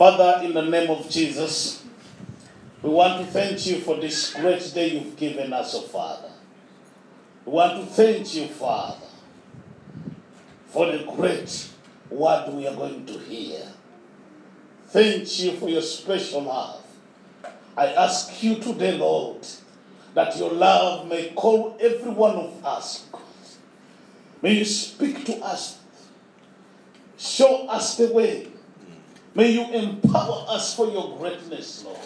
Father, in the name of Jesus, we want to thank you for this great day you've given us, oh Father. We want to thank you, Father, for the great word we are going to hear. Thank you for your special love. I ask you today, Lord, that your love may call every one of us. May you speak to us. Show us the way. May you empower us for your greatness, Lord.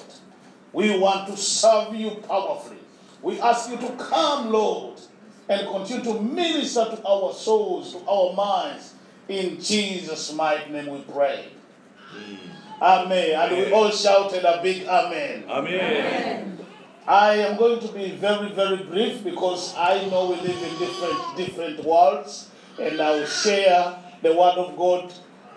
We want to serve you powerfully. We ask you to come, Lord, and continue to minister to our souls, to our minds. In Jesus' mighty name we pray. Amen. And we all shouted a big amen. Amen. I am going to be very, very brief because I know we live in different different worlds, and I will share the word of God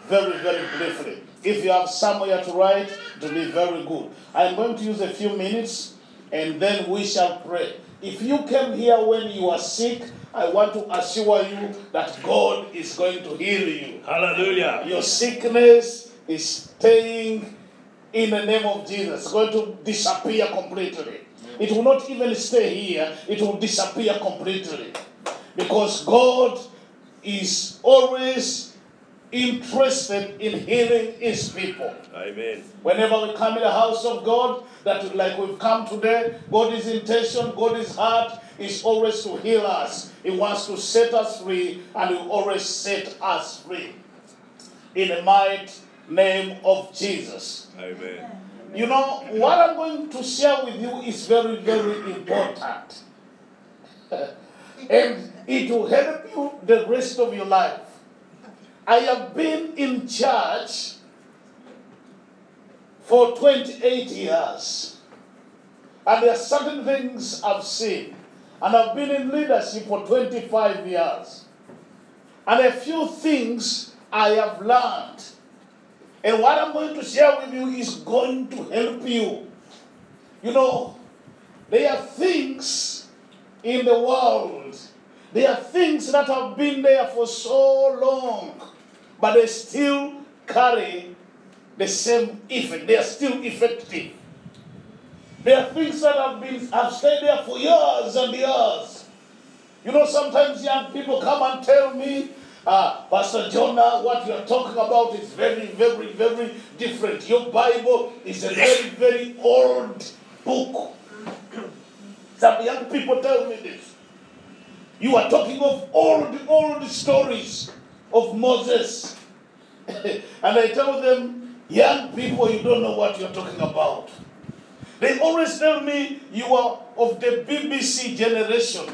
very, very briefly. If you have somewhere to write, it will be very good. I am going to use a few minutes, and then we shall pray. If you came here when you are sick, I want to assure you that God is going to heal you. Hallelujah. Your sickness is staying in the name of Jesus. It's going to disappear completely. It will not even stay here, it will disappear completely. Because God is always interested in healing his people. Amen. Whenever we come in the house of God, that like we've come today, God's intention, God's heart is always to heal us. He wants to set us free, and He always set us free. In the mighty name of Jesus. Amen. You know, what I'm going to share with you is very, very important. and it will help you the rest of your life. I have been in church for 28 years. And there are certain things I've seen. And I've been in leadership for 25 years. And a few things I have learned. And what I'm going to share with you is going to help you. You know, there are things in the world, there are things that have been there for so long, but they still carry the same effect. They are still effective. There are things that have been have stayed there for years and years. You know, sometimes young people come and tell me, uh, Pastor Jonah, what you are talking about is very, very, very different. Your Bible is a very, very old book. Some young people tell me this. You are talking of old, old stories of Moses. and I tell them, young people, you don't know what you're talking about. They always tell me you are of the BBC generation.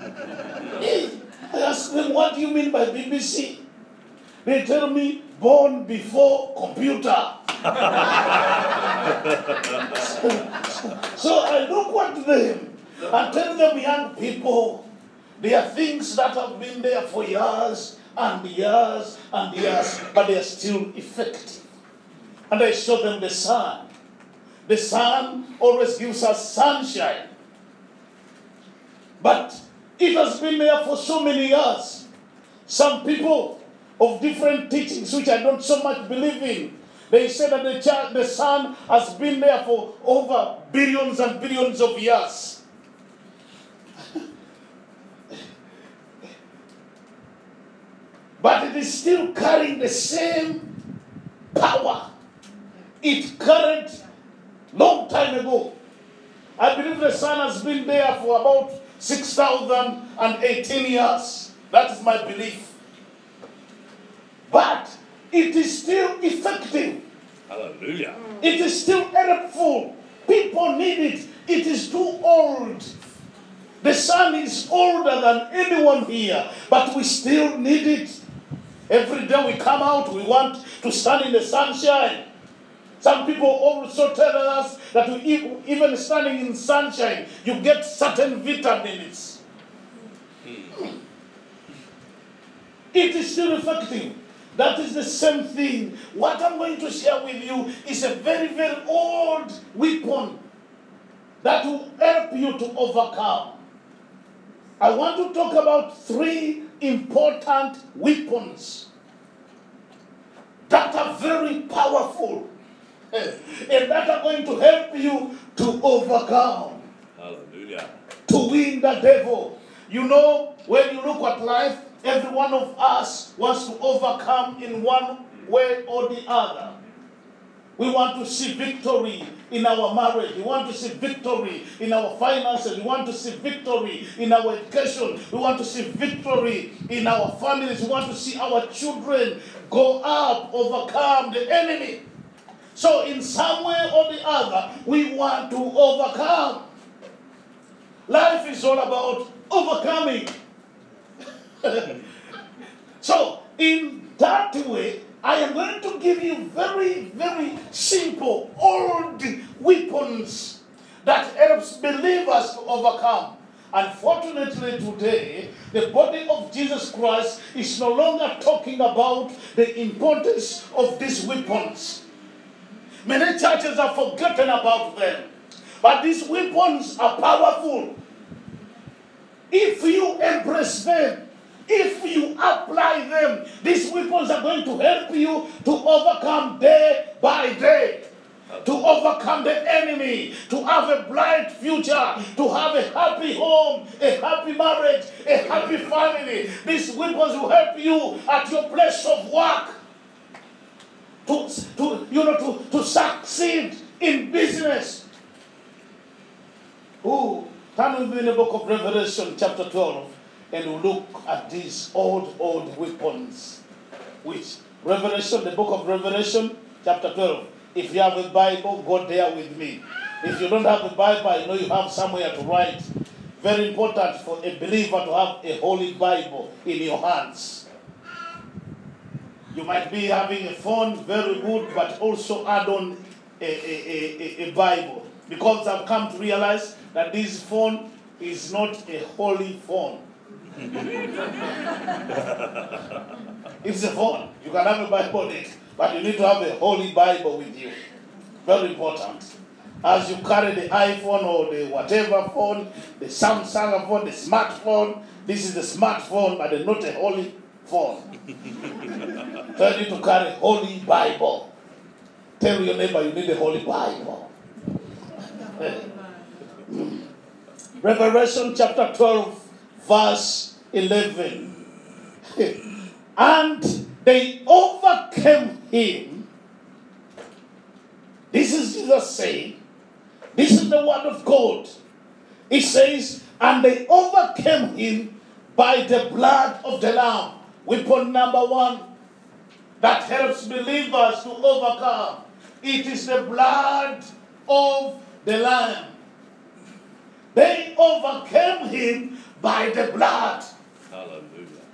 I ask them, what do you mean by BBC? They tell me, born before computer. so I look at them and tell them, young people, there are things that have been there for years and years and years, but they are still effective. And I show them the sun. The sun always gives us sunshine. But it has been there for so many years. Some people of different teachings, which I don't so much believe in, they say that the, the sun has been there for over billions and billions of years. but it is still carrying the same power it carried long time ago. I believe the sun has been there for about 6,018 years. That is my belief. But it is still effective. Hallelujah. Mm. It is still helpful. People need it. It is too old. The sun is older than anyone here, but we still need it. Every day we come out, we want to stand in the sunshine. Some people also tell us that we, even standing in sunshine, you get certain vitamins. Hmm. It is still effective. That is the same thing. What I'm going to share with you is a very, very old weapon that will help you to overcome. I want to talk about three important weapons that are very powerful and that are going to help you to overcome, Hallelujah. to win the devil. You know, when you look at life, every one of us wants to overcome in one way or the other. We want to see victory in our marriage. We want to see victory in our finances. We want to see victory in our education. We want to see victory in our families. We want to see our children go up, overcome the enemy. So, in some way or the other, we want to overcome. Life is all about overcoming. so, in that way, I am going to give you very, very simple, old weapons that helps believers to overcome. Unfortunately, today, the body of Jesus Christ is no longer talking about the importance of these weapons. Many churches have forgotten about them. But these weapons are powerful. If you embrace them, if you apply them, these weapons are going to help you to overcome day by day. To overcome the enemy, to have a bright future, to have a happy home, a happy marriage, a happy family. These weapons will help you at your place of work to, to you know to, to succeed in business. Who turn with me in the book of Revelation, chapter 12, and look at these old, old weapons. Which Revelation, the book of Revelation, chapter 12. If you have a Bible, go there with me. If you don't have a Bible, I know you have somewhere to write. Very important for a believer to have a holy Bible in your hands. You might be having a phone, very good, but also add on a, a, a, a Bible. Because I've come to realize that this phone is not a holy phone. It's a phone. You can have a Bible on it, but you need to have a holy Bible with you. Very important. As you carry the iPhone or the whatever phone, the Samsung phone, the smartphone, this is the smartphone, but not a holy phone. Tell you to carry holy Bible. Tell your neighbor you need a holy Bible. Hmm. Revelation chapter 12, verse 11. and they overcame him. This is Jesus saying, this is the word of God. It says, and they overcame him by the blood of the Lamb. Weapon number one that helps believers to overcome. It is the blood of the Lamb. They overcame him by the blood. Hallelujah.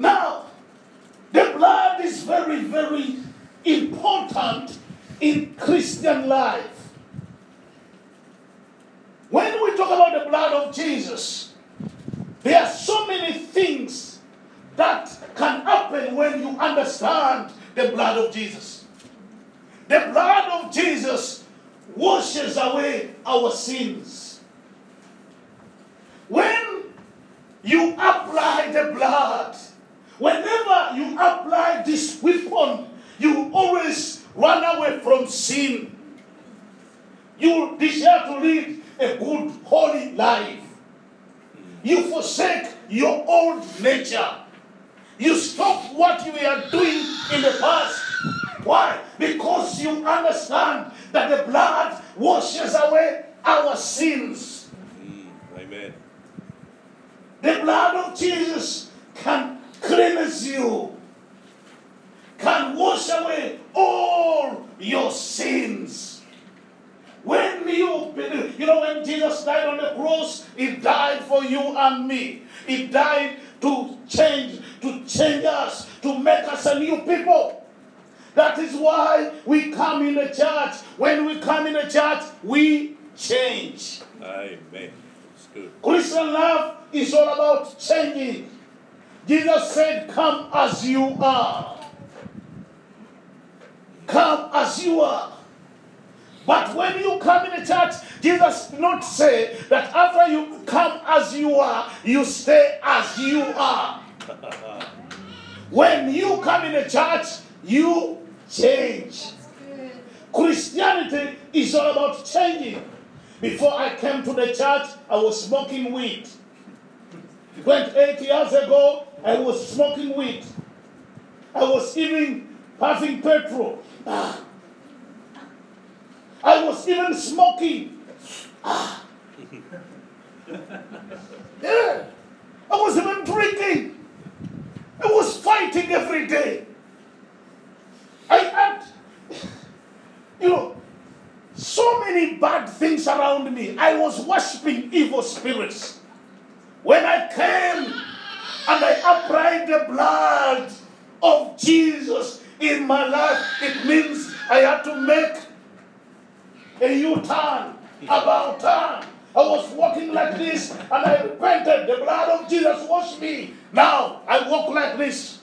Now, the blood is very, very important in Christian life. When we talk about the blood of Jesus, there are so many things that can happen when you understand the blood of Jesus. The blood of Jesus washes away our sins. When you apply the blood, whenever you apply this weapon, you always run away from sin. You desire to lead a good, holy life. You forsake your old nature. You stop what you were doing in the past. Why? Because you understand that the blood washes away our sins. The blood of Jesus can cleanse you, can wash away all your sins. When you you know, when Jesus died on the cross, He died for you and me. He died to change, to change us, to make us a new people. That is why we come in the church. When we come in the church, we change. Amen. It's good. Christian love is all about changing. Jesus said, Come as you are. Come as you are. But when you come in the church, Jesus did not say that after you come as you are, you stay as you are. When you come in the church, you change. Christianity is all about changing. Before I came to the church, I was smoking weed. 28 years ago, I was smoking weed. I was even puffing petrol. Ah. I was even smoking. Ah. Yeah. I was even drinking. I was fighting every day. I had, you know, so many bad things around me. I was worshiping evil spirits. When I came and I applied the blood of Jesus in my life, it means I had to make a U-turn, about turn. I was walking like this and I repented. The blood of Jesus washed me. Now I walk like this.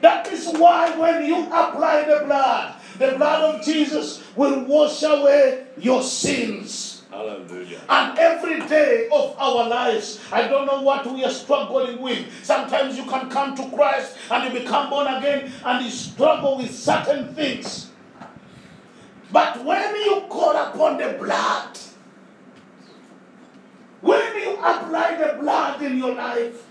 That is why when you apply the blood, the blood of Jesus will wash away your sins. Hallelujah. And every day of our lives, I don't know what we are struggling with. Sometimes you can come to Christ and you become born again and you struggle with certain things. But when you call upon the blood, when you apply the blood in your life,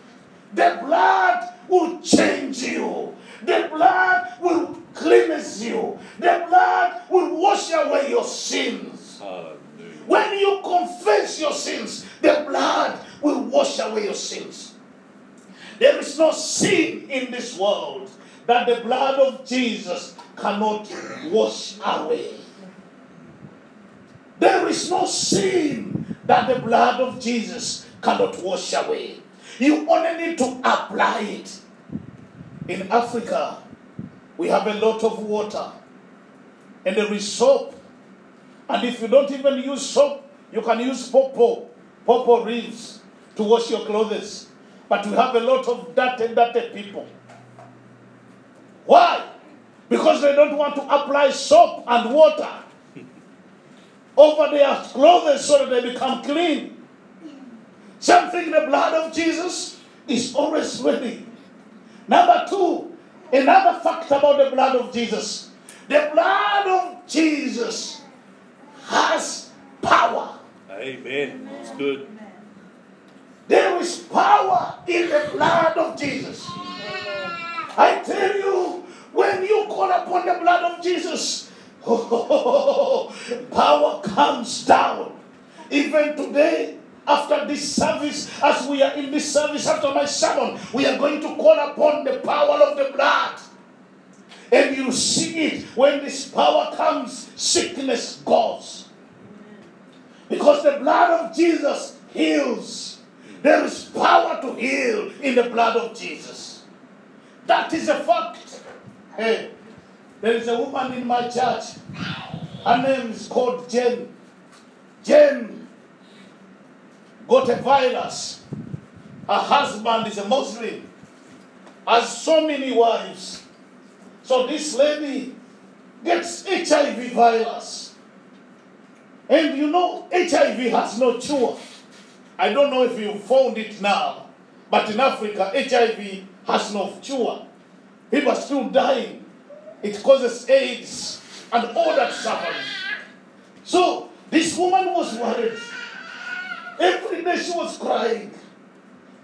the blood will change you. The blood will cleanse you. The blood will wash away your sins. Hallelujah. When you confess your sins, the blood will wash away your sins. There is no sin in this world that the blood of Jesus cannot wash away. There is no sin that the blood of Jesus cannot wash away. You only need to apply it. In Africa, we have a lot of water, and there is soap. And if you don't even use soap, you can use popo, popo reeds to wash your clothes. But we have a lot of dirty, dirty people. Why? Because they don't want to apply soap and water over their clothes so that they become clean. Something the blood of Jesus is always ready. Number two, another fact about the blood of Jesus. The blood of Jesus has power. Amen. It's good. There is power in the blood of Jesus. I tell you, when you call upon the blood of Jesus, power comes down. Even today, after this service, as we are in this service after my sermon, we are going to call upon the power of the blood. And you see it when this power comes, sickness goes. Because the blood of Jesus heals. There is power to heal in the blood of Jesus. That is a fact. Hey, there is a woman in my church. Her name is called Jen. Jen got a virus. Her husband is a Muslim, has so many wives. So this lady gets HIV virus. And you know, HIV has no cure. I don't know if you found it now, but in Africa, HIV has no cure. People are still dying. It causes AIDS and all that suffering. So this woman was worried. Every day she was crying.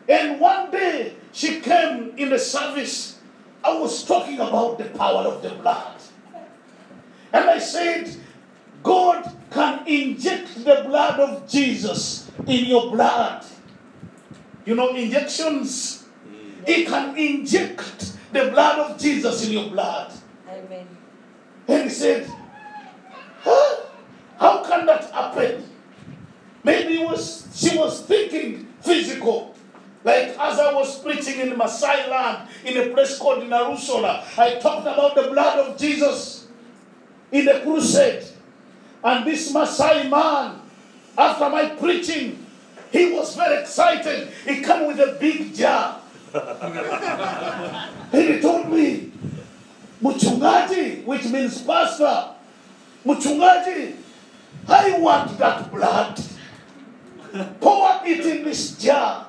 And one day she came in the service. I was talking about the power of the blood. And I said, God can inject the blood of Jesus in your blood. You know, injections, mm. He can inject the blood of Jesus in your blood. Amen. And he said, huh? How can that happen? Maybe was she was thinking physical. Like as I was preaching in Maasai land in a place called Narusola, I talked about the blood of Jesus in the crusade. And this Maasai man, after my preaching, he was very excited. He came with a big jar. and he told me, Muchungaji, which means pastor, Muchungaji, I want that blood. Pour it in this jar.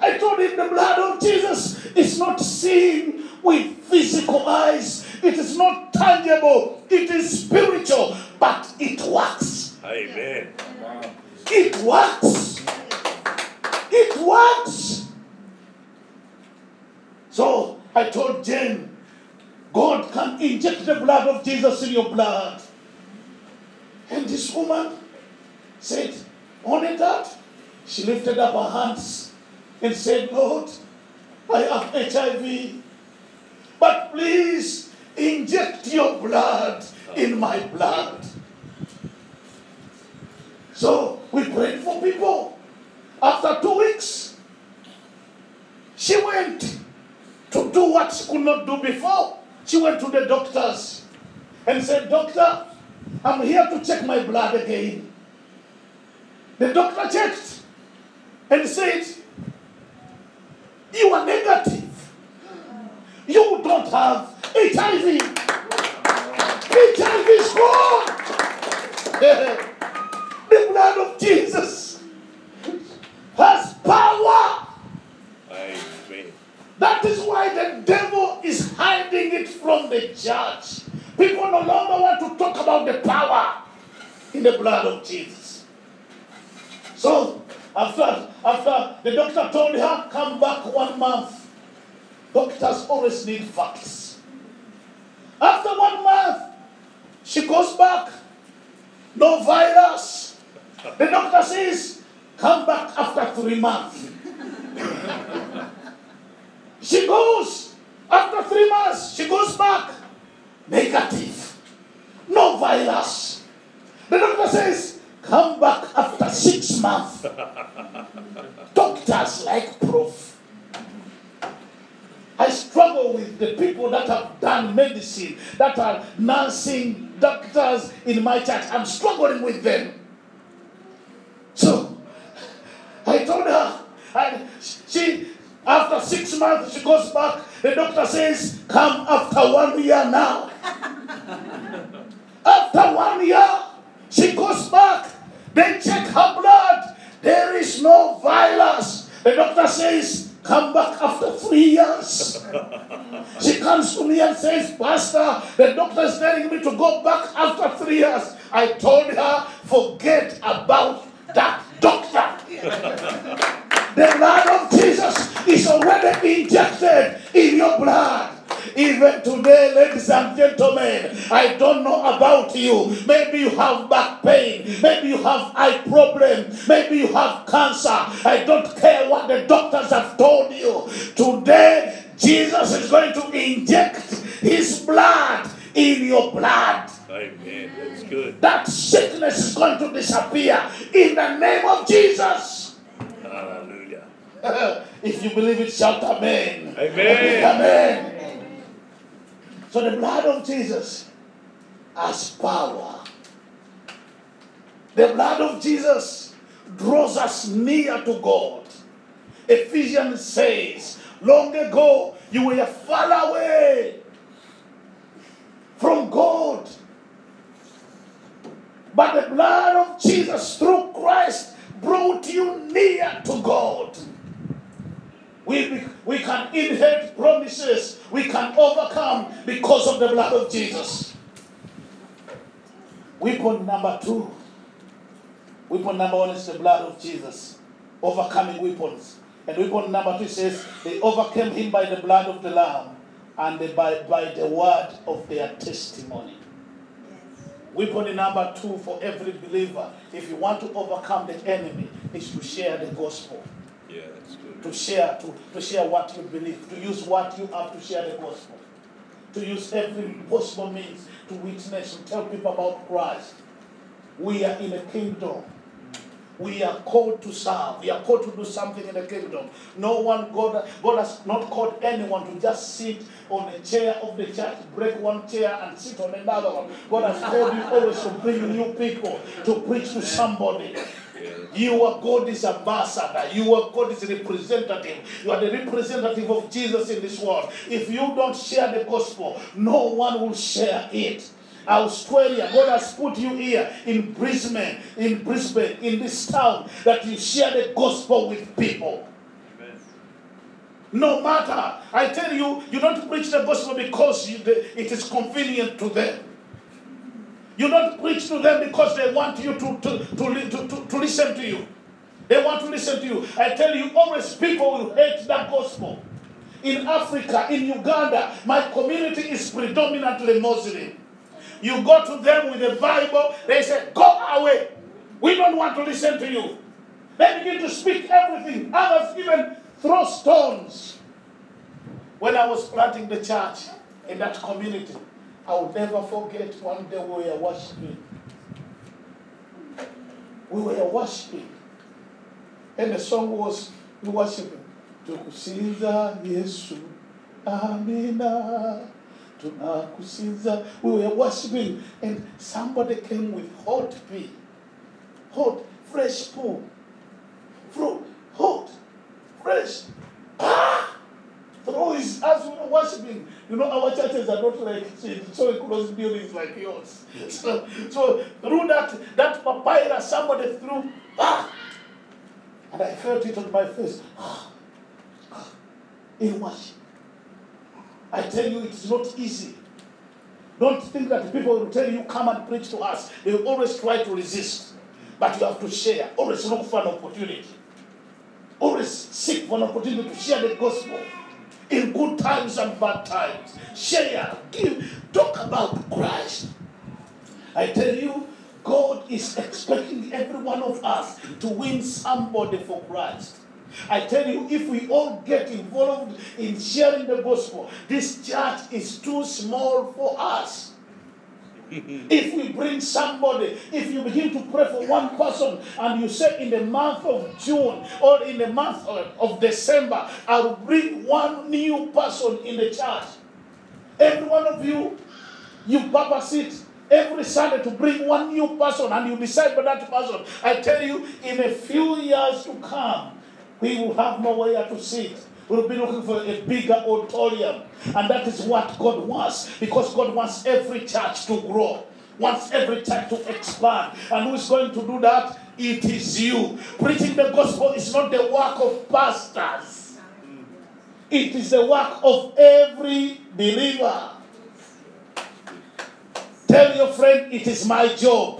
I told him the blood of Jesus is not seen with physical eyes. It is not tangible, it is spiritual, but it works. Amen. It works. It works. So I told Jane, God can inject the blood of Jesus in your blood. And this woman said, Only that? She lifted up her hands and said, Lord, I have HIV. But please inject your blood in my blood. So we prayed for people. After two weeks, she went to do what she could not do before. She went to the doctors and said, Doctor, I'm here to check my blood again. The doctor checked and said, You are negative. You don't have HIV. HIV is gone. the blood of Jesus has power. Amen. That is why the devil is hiding it from the church. People no longer want to talk about the power in the blood of Jesus. So, after, after the doctor told her, come back one month, doctors always need facts. After one month, she goes back, no virus. The doctor says, come back after three months. She goes, after three months, she goes back. Negative. No virus. The doctor says, come back after six months. Doctors like proof. I struggle with the people that have done medicine, that are nursing doctors in my church. I'm struggling with them. So I told her, and she, after six months, she goes back. The doctor says, Come after one year now. after one year, she goes back. They check her blood. There is no virus. The doctor says, Come back after three years. she comes to me and says, Pastor, the doctor is telling me to go back after three years. I told her, Forget about that doctor. The blood of Jesus is already injected in your blood. Even today, ladies and gentlemen, I don't know about you. Maybe you have back pain. Maybe you have eye problem. Maybe you have cancer. I don't care what the doctors have told you. Today, Jesus is going to inject his blood in your blood. Amen. That's good. That sickness is going to disappear in the name of Jesus. Hallelujah. if you believe it, shout amen. Amen. Amen. So the blood of Jesus has power. The blood of Jesus draws us near to God. Ephesians says, long ago you were far away from God. But the blood of Jesus through Christ brought you near to God. We, we can inherit promises. We can overcome because of the blood of Jesus. Weapon number two. Weapon number one is the blood of Jesus. Overcoming weapons. And weapon number two says they overcame him by the blood of the Lamb and by, by the word of their testimony. Weapon number two for every believer, if you want to overcome the enemy, is to share the gospel Yeah, that's good. To share to, to share what you believe to use what you have to share the gospel. To use every possible means to witness and tell people about christ. We are in a kingdom. We are called to serve. We are called to do something in the kingdom. No one god god has not called anyone to just sit on a chair of the church break one chair and sit on another one. God has called you always to bring new people to preach to somebody you are God's ambassador. You are God's representative. You are the representative of Jesus in this world. If you don't share the gospel, no one will share it. Australia, God has put you here in Brisbane, in Brisbane, in this town, that you share the gospel with people. No matter, I tell you, you don't preach the gospel because it is convenient to them. You don't preach to them because they want you to, to, to, to, to, listen to you. They want to listen to you. I tell you, always people will hate that gospel. In Africa, in Uganda, my community is predominantly Muslim. You go to them with the Bible, they say, Go away. We don't want to listen to you. They begin to speak everything. Others even throw stones. When I was planting the church in that community, I will never forget one day we were worshiping. We were worshiping. And the song was we worshiping. Tukusiza Yesu, Amina. Tunakusiza. We were worshiping, and somebody came with hot pea, hot, fresh poo, fruit, hot, fresh. Ah! Throw his as we were worshiping. You know, our churches are not like so close buildings like yours. So, so through that that papyrus, somebody threw. Ah! And I felt it on my face. Ah! Ah! In worship. I tell you, it's not easy. Don't think that people will tell you, come and preach to us. They will always try to resist. But you have to share. Always look for an opportunity. Always seek for an opportunity to share the gospel. In good times and bad times. Share. Give. Talk about Christ. I tell you, God is expecting every one of us to win somebody for Christ. I tell you, if we all get involved in sharing the gospel, this church is too small for us. if we bring somebody, if you begin to pray for one person and you say in the month of June or in the month of, December, I'll bring one new person in the church. Every one of you, you purpose it every Sunday to bring one new person and you decide for that person. I tell you, in a few years to come, we will have nowhere to sit. We'll be looking for a bigger auditorium. And that is what God wants. Because God wants every church to grow. Wants every church to expand. And who is going to do that? It is you. Preaching the gospel is not the work of pastors. It is the work of every believer. Tell your friend, it is my job.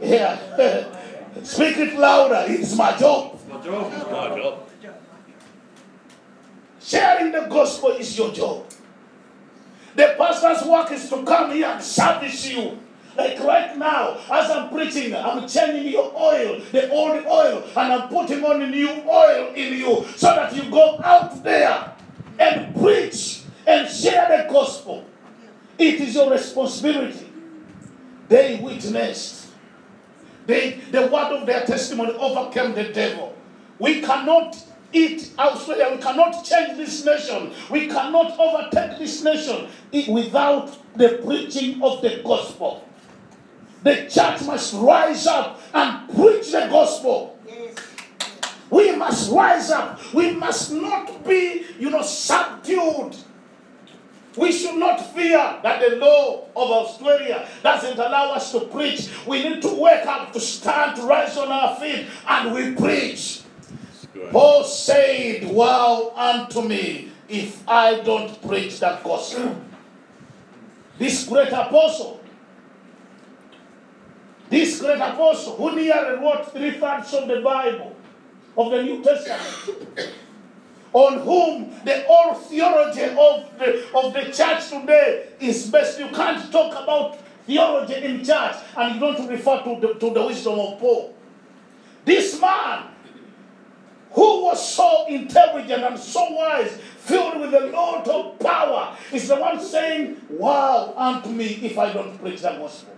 Yeah. Speak it louder. It's my job. My job. Sharing the gospel is your job. The pastor's work is to come here and service you. Like right now, as I'm preaching, I'm changing your oil, the old oil, and I'm putting on the new oil in you so that you go out there and preach and share the gospel. It is your responsibility. They witnessed. They, the word of their testimony overcame the devil. We cannot eat Australia. We cannot change this nation. We cannot overtake this nation without the preaching of the gospel. The church must rise up and preach the gospel. We must rise up. We must not be, you know, subdued. We should not fear that the law of Australia doesn't allow us to preach. We need to wake up, to stand, to rise on our feet, and we preach. Paul said, Woe unto me if I don't preach that gospel. This great apostle, this great apostle who nearly wrote three thirds of the Bible, of the New Testament, on whom the old theology of the, of the church today is based. You can't talk about theology in church and you don't refer to the, to the wisdom of Paul. This man who was so intelligent and so wise, filled with a lot of power, is the one saying, Wow unto me if I don't preach the gospel.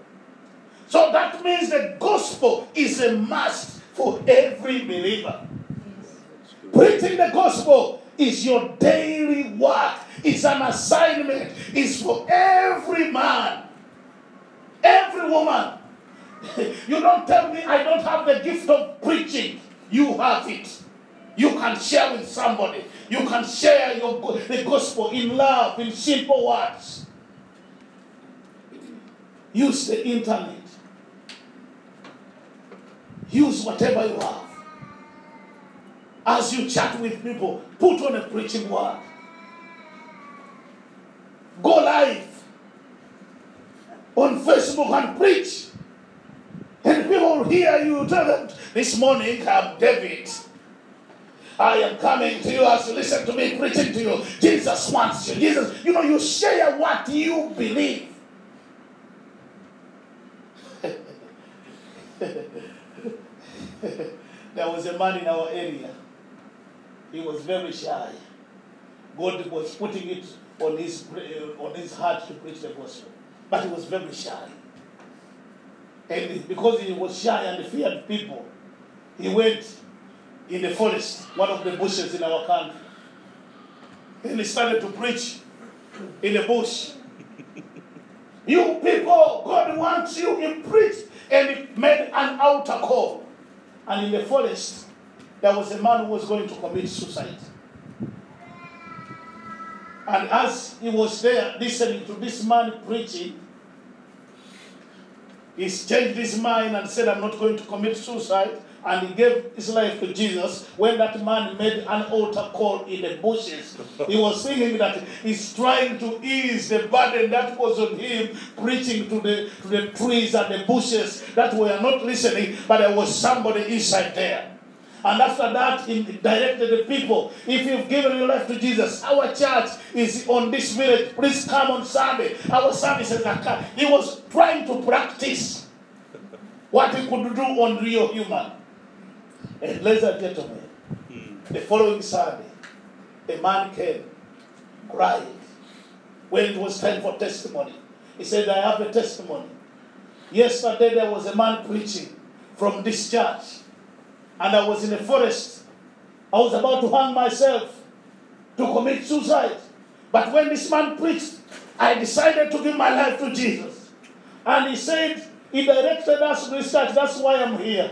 So that means the gospel is a must for every believer. Preaching the gospel is your daily work, it's an assignment, it's for every man, every woman. You don't tell me I don't have the gift of preaching. You have it. You can share with somebody. You can share your, the gospel in love, in simple words. Use the internet. Use whatever you have. as you chat with people, put on a preaching word. Go live on Facebook and preach. And people will hear you tell them, This morning I'm David. I am coming to you as you listen to me preaching to you. Jesus wants you. Jesus, you know, you share what you believe. there was a man in our area. He was very shy. God was putting it on his uh, on his heart to preach the gospel, but he was very shy. And because he was shy and feared people, he went in the forest, one of the bushes in our country. And he started to preach in the bush. you people, God wants you. He preached and he made an altar call. And in the forest, there was a man who was going to commit suicide. And as he was there listening to this man preaching, he changed his mind and said, I'm not going to commit suicide. And he gave his life to Jesus. When that man made an altar call in the bushes, he was thinking that he's trying to ease the burden that was on him, preaching to the, to the trees and the bushes that were not listening, but there was somebody inside there. And after that, he directed the people. If you've given your life to Jesus, our church is on this village. Please come on Sunday. Our services are come. He was trying to practice what he could do on real human. And ladies and gentlemen, hmm. the following Sunday, a man came, cried. When it was time for testimony, he said, I have a testimony. Yesterday there was a man preaching from this church and I was in the forest. I was about to hang myself to commit suicide. But when this man preached, I decided to give my life to Jesus. And he said, He directed us to this church, that's why I'm here.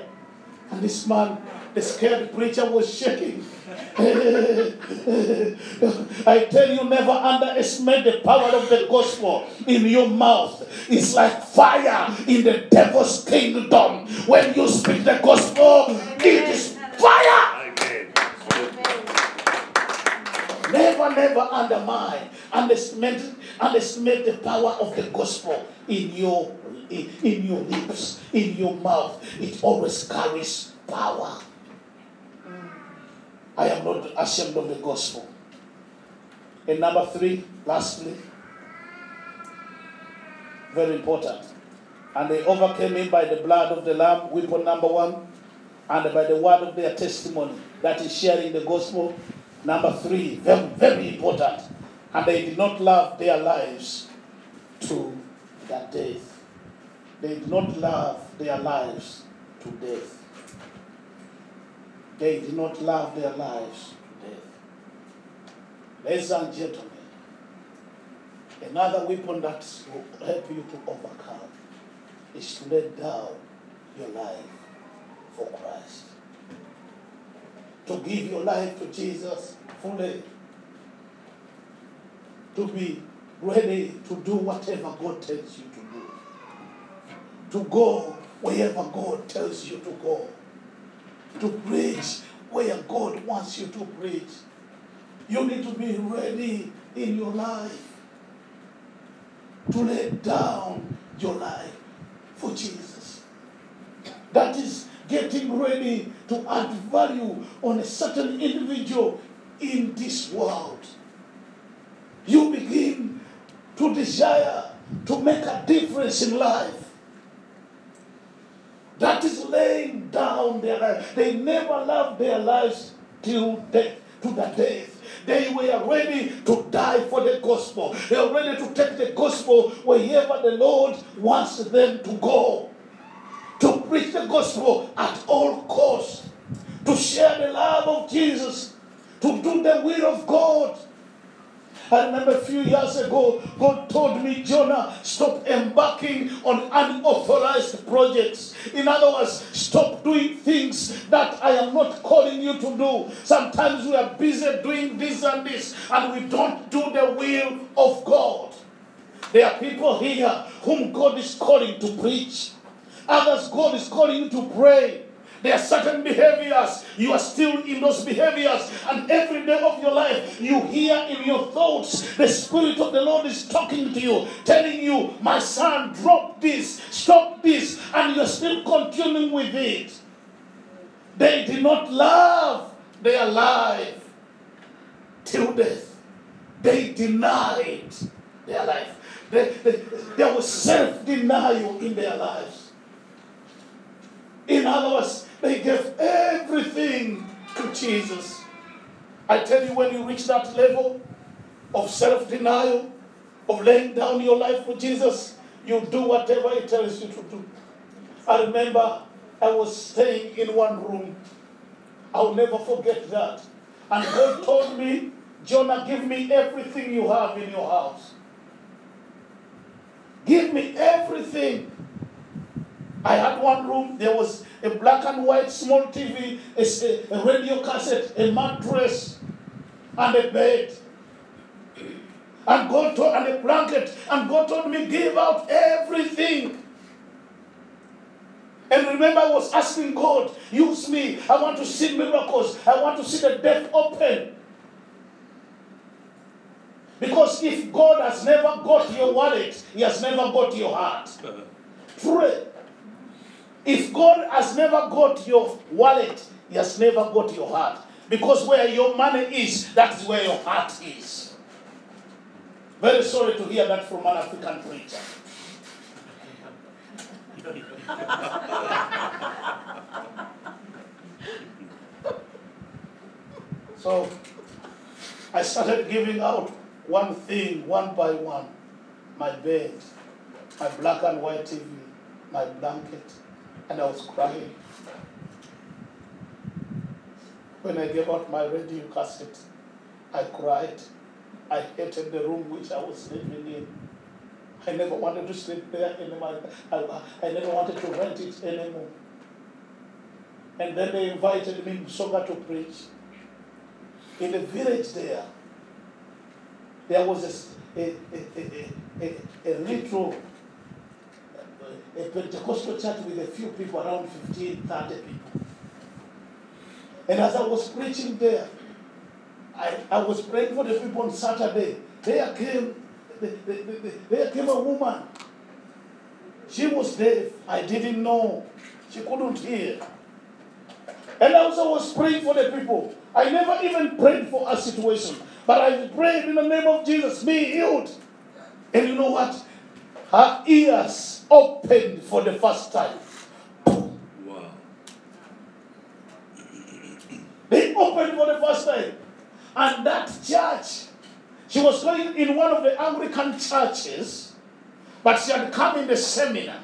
And this man, the scared preacher, was shaking. I tell you, never underestimate the power of the gospel in your mouth. It's like fire in the devil's kingdom. When you speak the gospel, it is fire. Amen. Never, never undermine, underestimate, underestimate the power of the gospel in your in, your lips, in your mouth. It always carries power. I am not ashamed of the gospel. And number three, lastly, very important. And they overcame him by the blood of the Lamb, weapon number one, and by the word of their testimony. That is sharing the gospel. Number three, very, very important. And they did not love their lives to the death. They did not love their lives to death. They did not love their lives to death. Ladies and gentlemen, another weapon that will help you to overcome is to lay down your life for Christ. To give your life to Jesus fully. To be ready to do whatever God tells you to go wherever God tells you to go to preach where God wants you to preach. You need to be ready in your life to lay down your life for Jesus. That is getting ready to add value on a certain individual in this world. You begin to desire to make a difference in life. That is laying down their life. They never loved their lives till death, to the death. They were ready to die for the gospel. They are ready to take the gospel wherever the Lord wants them to go. To preach the gospel at all costs. To share the love of Jesus. To do the will of God. I remember a few years ago, God told me, Jonah, stop embarking on unauthorized projects. In other words, stop doing things that I am not calling you to do. Sometimes we are busy doing this and this, and we don't do the will of God. There are people here whom God is calling to preach. Others, God is calling you to pray. There are certain behaviors. You are still in those behaviors. And every day of your life, you hear in your thoughts the Spirit of the Lord is talking to you, telling you, My son, drop this, stop this. And you're still continuing with it. They did not love their life till death. They denied their life. They, they, there was self denial in their lives. In other words, they gave everything to Jesus. I tell you, when you reach that level of self denial, of laying down your life for Jesus, you do whatever He tells you to do. I remember I was staying in one room. I'll never forget that. And God told me, Jonah, give me everything you have in your house. Give me everything. I had one room, there was a black and white small TV, a, a radio cassette, a mattress, and a bed. And God told, and a blanket. And God told me, give out everything. And remember, I was asking God, use me. I want to see miracles. I want to see the deaf open. Because if God has never got your wallet, He has never got your heart. Uh-huh. Pray. If God has never got your wallet, He has never got your heart. Because where your money is, that is where your heart is. Very sorry to hear that from an African preacher. so I started giving out one thing, one by one my bed, my black and white TV, my blanket, and I was crying. When I gave out my radio cassette, I cried. I hated the room which I was living in. I never wanted to sleep there anymore. I, I never wanted to rent it anymore. And then they invited me Soga to preach. In the village there, there was a, a, a, a, a, a little a Pentecostal church with a few people, around 15, 30 people. And as I was preaching there, I, I was praying for the people on Saturday. There came, there came a woman. She was deaf. I didn't know. She couldn't hear. And I also was praying for the people. I never even prayed for a situation, but I prayed in the name of Jesus, be healed. And you know what? Her ears opened for the first time. Wow. They opened for the first time. And that church, she was going in one of the Anglican churches, but she had come in the seminar.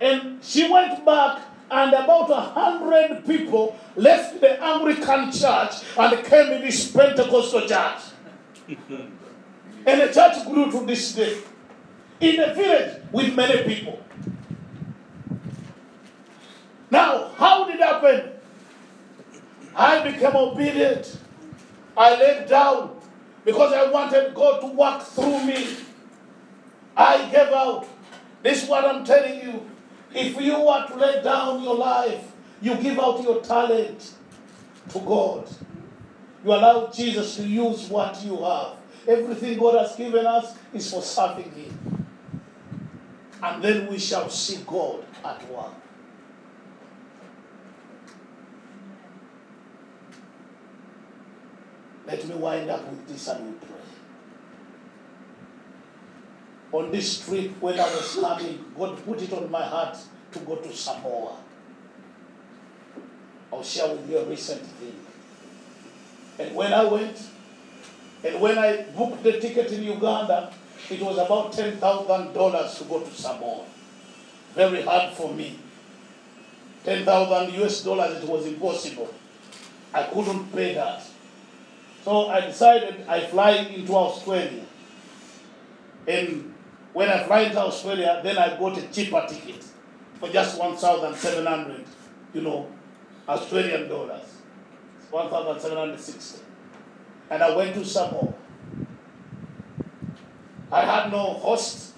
And she went back, and about a hundred people left the Anglican church and came in this Pentecostal church. and the church grew to this day. In a village with many people. Now, how did it happen? I became obedient. I laid down because I wanted God to work through me. I gave out. This is what I'm telling you. If you want to lay down your life, you give out your talent to God. You allow Jesus to use what you have. Everything God has given us is for serving Him. And then we shall see God at work. Let me wind up with this and we pray. On this trip, when I was coming, God put it on my heart to go to Samoa. I'll share with you a recent thing. And when I went, and when I booked the ticket in Uganda, it was about $10,000 to go to Samoa. Very hard for me. 10,000 US dollars, it was impossible. I couldn't pay that. So I decided I fly into Australia. And when I fly into Australia, then I bought a cheaper ticket for just 1,700, you know, Australian dollars. 1,760. And I went to Samoa. I had no host.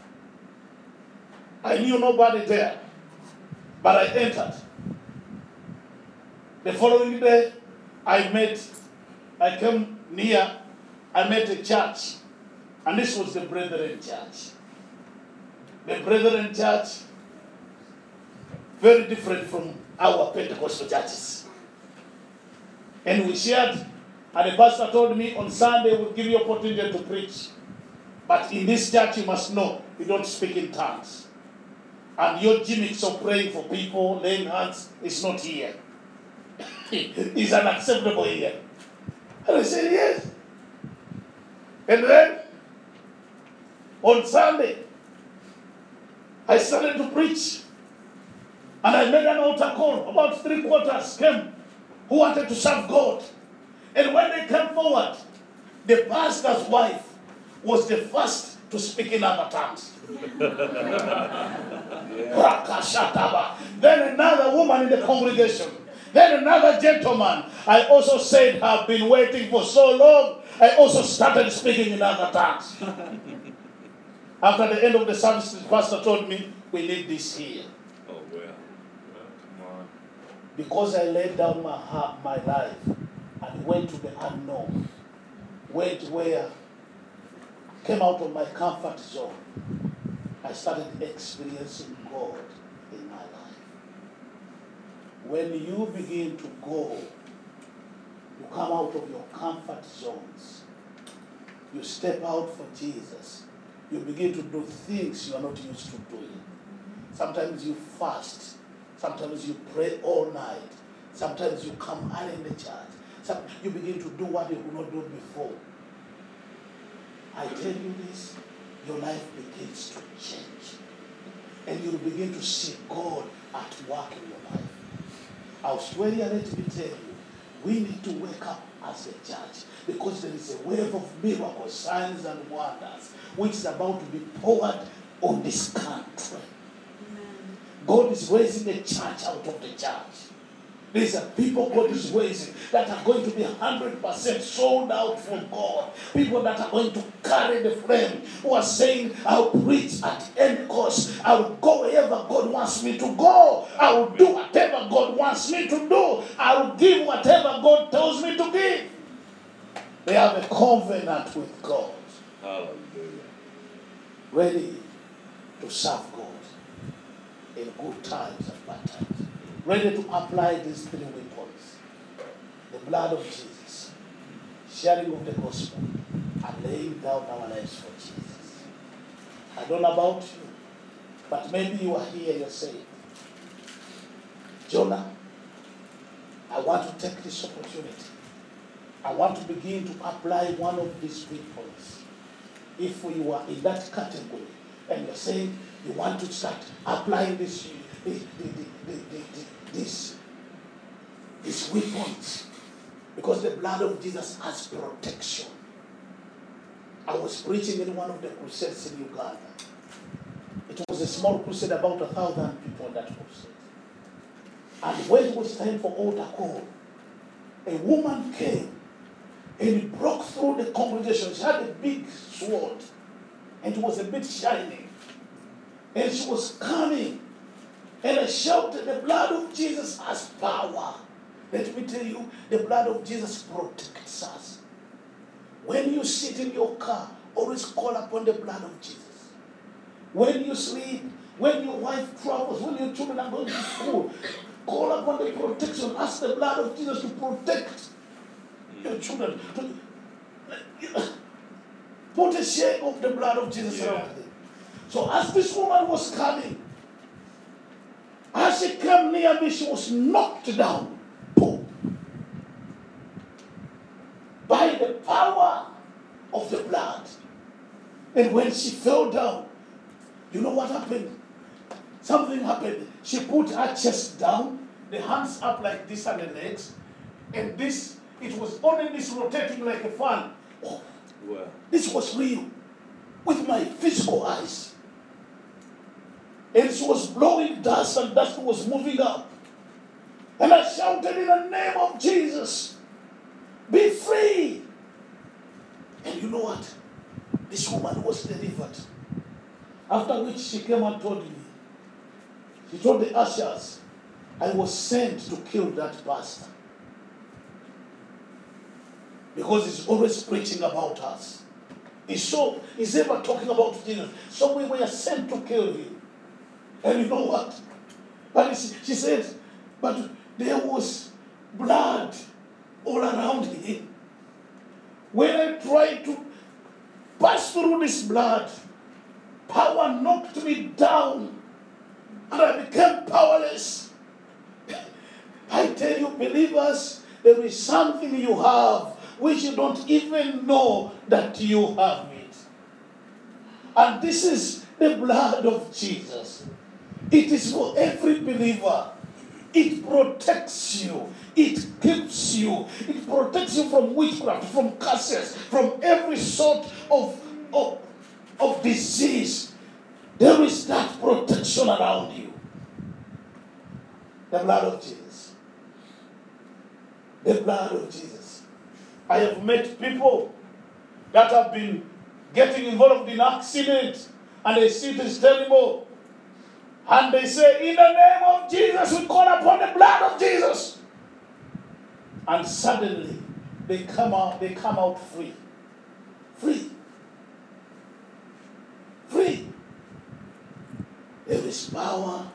I knew nobody there. But I entered. The following day, I met, I came near, I met a church, and this was the Brethren Church. The Brethren Church, very different from our Pentecostal churches. And we shared, and the pastor told me on Sunday we'll give you opportunity to preach. But in this church, you must know you don't speak in tongues. And your gimmicks of praying for people, laying hands, is not here. it's unacceptable here. And I said, yes. And then, on Sunday, I started to preach. And I made an altar call. About three quarters came who wanted to serve God. And when they came forward, the pastor's wife was the first to speak in other tongues. Rakashataba. Then another woman in the congregation. Then another gentleman. I also said, I've been waiting for so long. I also started speaking in other tongues. After the end of the service, the pastor told me, We need this here. Oh, well. Well, come on. Because I laid down my heart, my life, and went to the unknown, went where, came out of my comfort zone. I started experiencing God in my life. When you begin to go, you come out of your comfort zones. You step out for Jesus. You begin to do things you are not used to doing. Sometimes you fast. Sometimes you pray all night. Sometimes you come early in the church. Some, you begin to do what you could not do before. I tell you this, your life begins to change. And you'll begin to see God at work in your life. Australia, let me tell you, we need to wake up as a church because there is a wave of miracles, signs, and wonders which is about to be poured on this country. God is raising a church out of the church. There's a people God is raising that are going to be 100% sold out for God. People that are going to carry the flame, who are saying, I'll preach at any cost. I'll go wherever God wants me to go. I will do whatever God wants me to do. I will give whatever God tells me to give. They have a covenant with God, Hallelujah. ready to serve God in good times and bad times. Ready to apply these three weapons the blood of Jesus, sharing of the gospel, and laying down our lives for Jesus. I don't know about you, but maybe you are here, you're saying, Jonah, I want to take this opportunity. I want to begin to apply one of these weapons. If you are in that category and you're saying you want to start applying this, this, these weapons, because the blood of Jesus has protection. I was preaching in one of the crusades in Uganda. It was a small crusade, about a thousand people that crusade. And when it was time for altar call, a woman came and broke through the congregation. She had a big sword and it was a bit shiny. And she was coming. And I shouted, The blood of Jesus has power. Let me tell you, the blood of Jesus protects us. When you sit in your car, always call upon the blood of Jesus. When you sleep, when your wife travels, when your children are going to school, call upon the protection. Ask the blood of Jesus to protect your children. Put a shade of the blood of Jesus Yeah. around them. So as this woman was coming, as she came near me, she was knocked down. Boom. By the power of the blood. And when she fell down, you know what happened? Something happened. She put her chest down, the hands up like this and the legs, and this, it was only this rotating like a fan. Oh, Well. this was real with my physical eyes. And she was blowing dust, and dust was moving up. And I shouted in the name of Jesus, Be free. And you know what? This woman was delivered. After which she came and told me, she told the ushers, I was sent to kill that pastor. Because he's always preaching about us. He's so he's ever talking about Jesus. So we were sent to kill him. And you know what? But she, she said, but there was blood all around him. When I tried to pass through this blood, power knocked me down and I became powerless. I tell you, believers, there is something you have which you don't even know that you have it. And this is the blood of Jesus. It is for every believer. It protects you. It keeps you. It protects you from witchcraft, from curses, from every sort of, of, of disease. There is that protection around you. The blood of Jesus. The blood of Jesus. I have met people that have been getting involved in accidents and they see it is terrible. And they say, In the name of Jesus, we call upon the blood of Jesus. And suddenly they come out, they come out free. Free. Free. There is power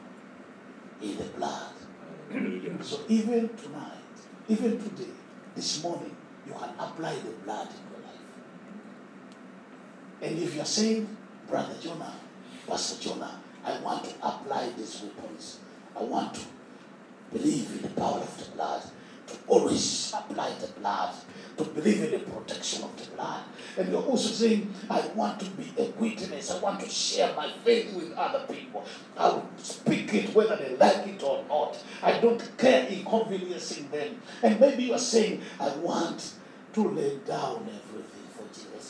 in the blood. So even tonight, even today, this morning, you can apply the blood in your life. And if you're saying, Brother Jonah, Pastor Jonah, I want to apply these weapons. I want to believe in the power of the blood, to always apply the blood, to believe in the protection of the blood. And you're also saying, I want to be a witness. I want to share my faith with other people. I will speak it whether they like it or not. I don't care inconveniencing them. And maybe you are saying, I want to lay down everything.